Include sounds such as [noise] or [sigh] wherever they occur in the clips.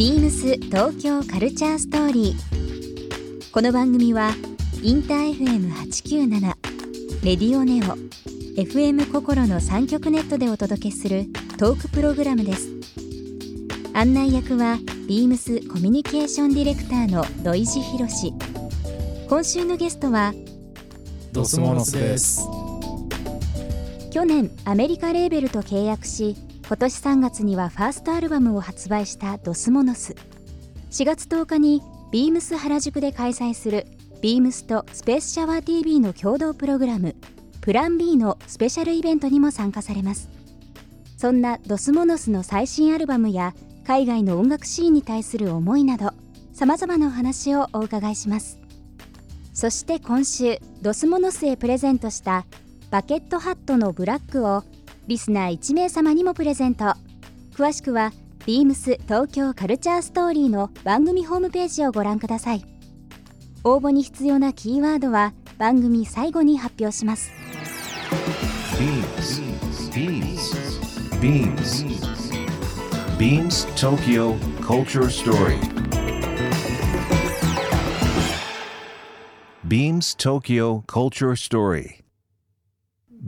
ビームス東京カルチャーストーリー。この番組はインター FM897 レディオネオ FM 心の三極ネットでお届けするトークプログラムです。案内役はビームスコミュニケーションディレクターの土井博志。今週のゲストはドスモノスです。去年アメリカレーベルと契約し今年3月にはファーストアルバムを発売したドスモノス。4月10日にビームス原宿で開催するビームスとスペースシャワー TV の共同プログラムプラン B のスペシャルイベントにも参加されます。そんなドスモノスの最新アルバムや海外の音楽シーンに対する思いなどさまざまなお話をお伺いします。そして今週ドスモノスへプレゼントしたバケットハットのブラックをリスナー1名様にもプレゼント詳しくは beams 東京カルチャーストーリーの番組ホームページをご覧ください応募に必要なキーワードは番組最後に発表します Beams. Beams. Beams. Beams Tokyo Culture Story. Beams Tokyo Culture Story.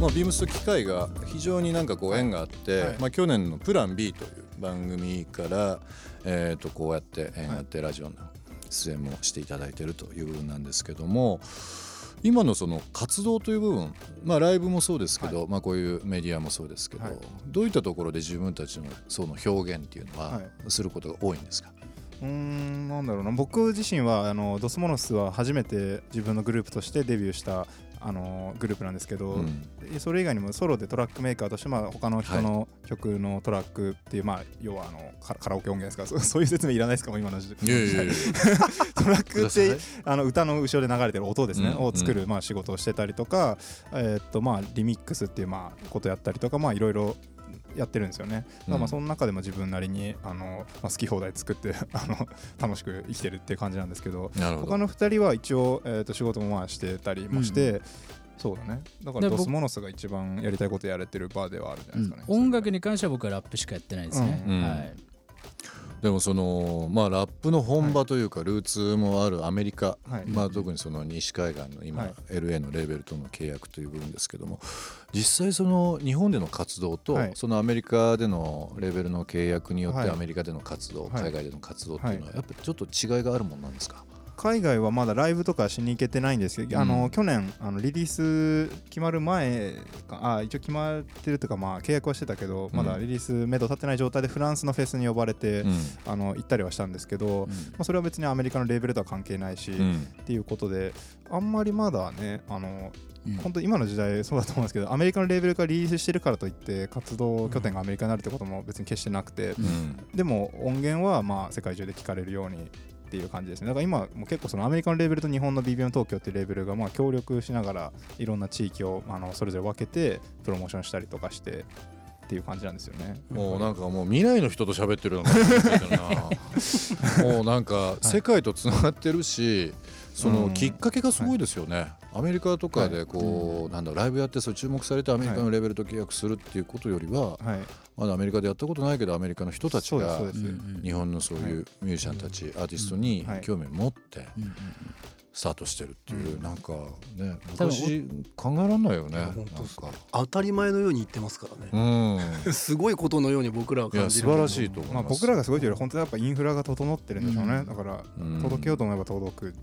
まあビームスと機会が非常になんかご縁があって、はい。まあ去年のプラン B という番組からえっ、とこうやって、えーはいやってラジオの出演もしていただいているという部分なんですけども。今のその活動という部分、まあ、ライブもそうですけど、まあ、こういうメディアもそうですけど、はい。どういったところで自分たちのその表現っていうのははい。することが多いんですか、うーんなんだろうな。僕自身はあのドスモノスは初めて自分のグループとしてデビューしたあのグループなんですけど、うん。それ以外にもソロでトラックメーカーとして、まあ、他の人の曲のトラックっていう、まあ、要はあのカカラオケ音源ですか？らそそういう説明いらないですかもう今の時いやいやいや。トラックってあの歌の後ろで流れてる音ですね、うん。を作る、まあ、仕事をしてたりとか、えーっとまあ、リミックスっていう、まあ、ことやったりとかまあいろいろやってるんですよね。だからまあその中でも自分なりにあの、まあ、好き放題作って [laughs] あの楽しく生きてるっていう感じなんですけどど。他の2人は一応、えー、と仕事もまあしてたりもして、そうだね。だからでドス僕モノスが一番やりたいことやれてるバーではあるんじゃないですかね。音楽に関しては僕はラップしかやってないですね。うん。はい、でもそのまあラップの本場というかルーツもあるアメリカ、はい。まあ特にその西海岸の今、はい。LA のレーベルとの契約という部分ですけども実際その日本での活動と、はい。そのアメリカでのレーベルの契約によってはい。アメリカでの活動、はい。海外での活動っていうのはやっぱりちょっと違いがあるもんなんですか、海外はまだライブとかしに行けてないんですけど、あうん。の去年あのリリース決まる前かあ一応決まってるというかまあ契約はしてたけど、まだリリース目処立ってない状態でフランスのフェスに呼ばれて、うん。あの行ったりはしたんですけど、まあ、それは別にアメリカのレーベルとは関係ないし、うん。っていうことであんまりまだねあのうん。本当に今の時代そうだと思うんですけどアメリカのレーベルがリリースしてるからといって活動拠点がアメリカになるってことも別に決してなくて、うん。でも音源はまあ世界中で聴かれるようにっていう感じですね。だから今もう結構そのアメリカのレーベルと日本の BBM 東京っていうレーベルがまあ協力しながらいろんな地域をあのそれぞれ分けてプロモーションしたりとかしてっていう感じなんですよね。もうなんかもう未来の人と喋ってるような [laughs] もうなんか世界とつながってるし、そのきっかけがすごいですよね、アメリカとかでこう、なんだライブやってそう注目されてアメリカのレベルと契約するっていうことよりは、はい、まだアメリカでやったことないけどアメリカの人たちが日本のそういうミュージシャンたち、アーティストにはい。興味を持ってうんうん。スタートしてるっていう、なんかね昔考えられないよねなん本当ですか。当たり前のように言ってますからね、うん。[laughs] すごいことのように僕らはい感じる。や素晴らしいと思います、まあ、僕らがすごいというより本当にやっぱインフラが整ってるんでしょうね、うん。だからうん届けようと思えば届く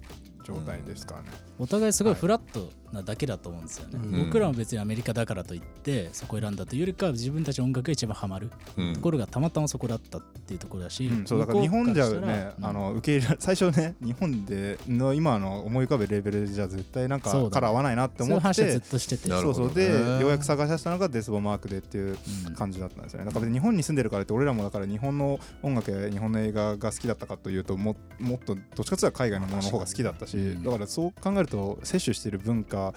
状態ですからね。お互いすごいフラットなだけだと思うんですよね、うん。僕らも別にアメリカだからといってそこを選んだというよりかは自分たちの音楽が一番ハマる。うん。ところがたまたまそこだったっていうところだし、うん、そうだから日本じゃね、あの受け入れら [laughs] 最初ね日本での今の思い浮かべるレベルじゃ絶対なんかから合わないなってそういう思って話はずっとしてて。そうそう。でようやく探し出したのがデスボマークでっていううん感じだったんですよね。だから日本に住んでるからって俺らもだから日本の音楽や日本の映画が好きだったかというとももっとどっちかというと海外のものの方が好きだったし、うん。だからそう考えると摂取している文化は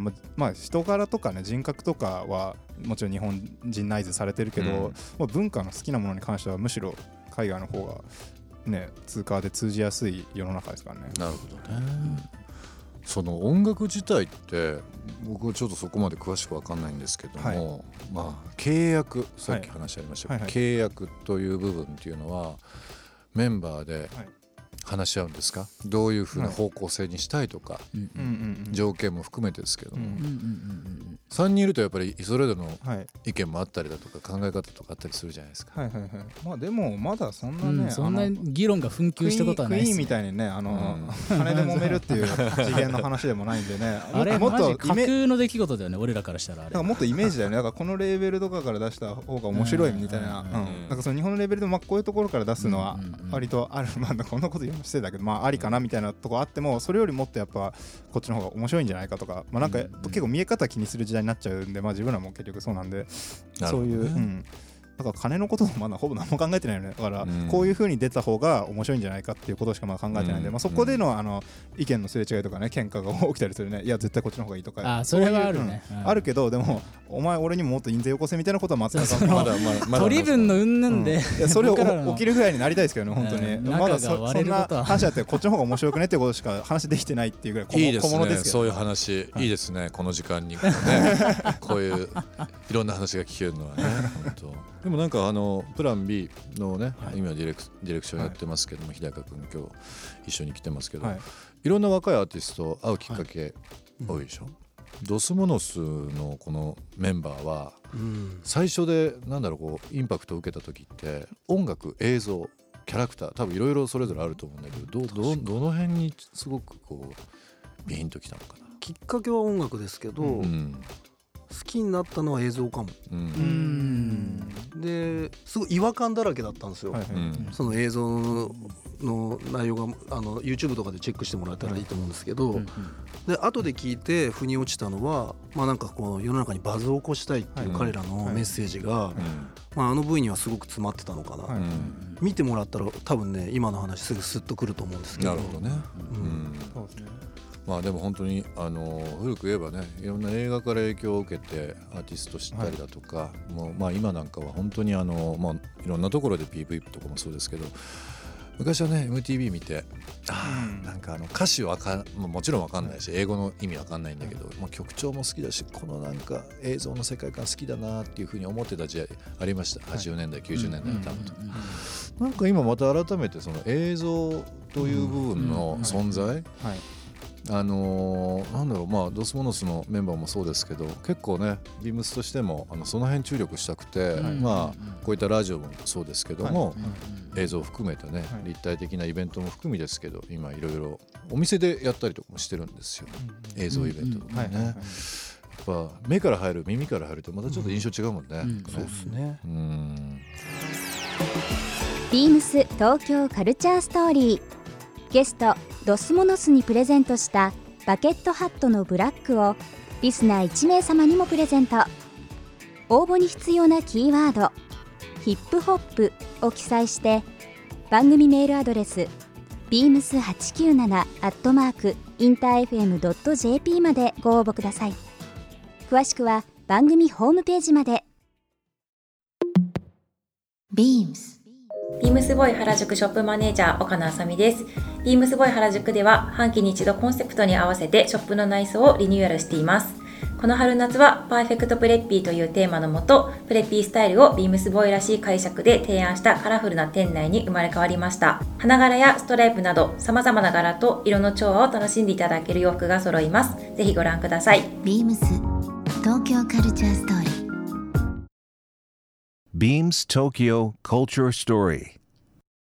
ままあ人柄とかね人格とかはもちろん日本人内図されてるけど、うん。まあ、文化の好きなものに関してはむしろ海外の方がね通過で通じやすい世の中ですからね。なるほどね。その音楽自体って僕はちょっとそこまで詳しく分かんないんですけども、まあ契約さっき話ありましたけど、はいはい。契約という部分っていうのはメンバーではい話し合うんですか？どういうふうな方向性にしたいとか、条件も含めてですけども、うんうんうんうん3人いるとやっぱりそれぞれのはい。意見もあったりだとか考え方とかあったりするじゃないですか。はいはいはい。まあでもまだそんなね、うんうんそんな議論が紛糾したことはないクイーンですねみたいにねあの、うん。金で揉めるっていう次元の話でもないんでね。[laughs] あれもっとイメ空の出来事だよね俺らからしたらあれ。もっとイメージだよね。だからこのレーベルとかから出した方が面白いみたいな、なんかその日本のレーベルでもまあこういうところから出すのはうんうんうん。割とある、まあこんなこと言してだけどまあありかなみたいなとこあってもそれよりもっとやっぱこっちの方が面白いんじゃないかとかまあなんか結構見え方気にする時代になっちゃうんでまあ自分らも結局そうなんでそういう、うん、だから金のこともまだ [laughs] ほぼ何も考えてないよね。だからうん。こういう風に出た方が面白いんじゃないかっていうことしかまだ考えてないんで、うん。まあ、そこでのあの意見のすれ違いとかね喧嘩が起きたりするね。いや絶対こっちの方がいいとか。あそれはあるね。あるけどでもお前俺にももっと印税よこせみたいなことは全くそうそう。まだまだまだ。取り分の云々で、いやそれを起きるぐらいになりたいですけどね、本当に。うん。まだそそんな話だって、こっちの方が面白くねってことしか話できてないっていうぐらい小いいです小物ですけど。ねそういう話、い、いですねこの時間に、[laughs] ね、こういういろんな話が聞けるのはね本当でもなんかあのプラン B のね、今ディレクディレクションやってますけども、日高君今日一緒に来てますけど、はい。い、ろんな若いアーティスト会うきっかけ多いでしょ、ドスモノスのこのメンバーはうん。最初でなんだろうこうインパクトを受けた時って音楽映像キャラクター多分いろいろそれぞれあると思うんだけどどどどの辺にすごくこうビーンときたのかな？きっかけは音楽ですけど、うん。好きになったのは映像かも。ううんん。ですごい違和感だらけだったんですよ、はいはい。うん。その映像の内容があの YouTube とかでチェックしてもらえたらいいと思うんですけど、で後で聞いて腑に落ちたのは、まあ、なんかこう世の中にバズを起こしたいっていうはい。彼らのメッセージが、うん。まあ、あの V にはすごく詰まってたのかな、はい。うん見てもらったら多分ね今の話すぐスッとくると思うんですけど。なるほどね。ううんん。そうですね。まあでも本当にあの古く言えばねいろんな映画から影響を受けてアーティスト知ったりだとか、もうまあ今なんかは本当にあのまあいろんなところで PV とかもそうですけど昔はね MTV 見てあなんかあの歌詞わかもちろんわかんないし英語の意味わかんないんだけど、まあ、曲調も好きだしこのなんか映像の世界観好きだなっていうふうに思ってた時代ありました。80年代90年代の多分とか。なんか今また改めてその映像という部分の存在、はい。あのーなんだろうまあドスモノスのメンバーもそうですけど結構ねビームスとしてもあのその辺注力したくて、はい。まあこういったラジオもそうですけども、はい。映像を含めてね、はい。立体的なイベントも含みですけど今いろいろお店でやったりとかもしてるんですよ。映像イベントとかね、やっぱ目から入る耳から入るとまたちょっと印象違うもんね、うん。そうですね。うん。ビームス東京カルチャーストーリーゲストドスモノスにプレゼントしたバケットハットのブラックをリスナー1名様にもプレゼント。応募に必要なキーワードヒップホップを記載して番組メールアドレス beams897 アットマークインター FM.jp までご応募ください。詳しくは番組ホームページまで。BEAMS ビームスボーイ原宿ショップマネージャー岡野あさみです。ビームスボーイ原宿では半期に一度コンセプトに合わせてショップの内装をリニューアルしています。この春夏はパーフェクトプレッピーというテーマのもと、プレッピースタイルをビームスボーイらしい解釈で提案したカラフルな店内に生まれ変わりました。花柄やストライプなど様々な柄と色の調和を楽しんでいただける洋服が揃います。ぜひご覧ください。BEAMS 東京カルチャーストーリー Beams Tokyo Culture Story.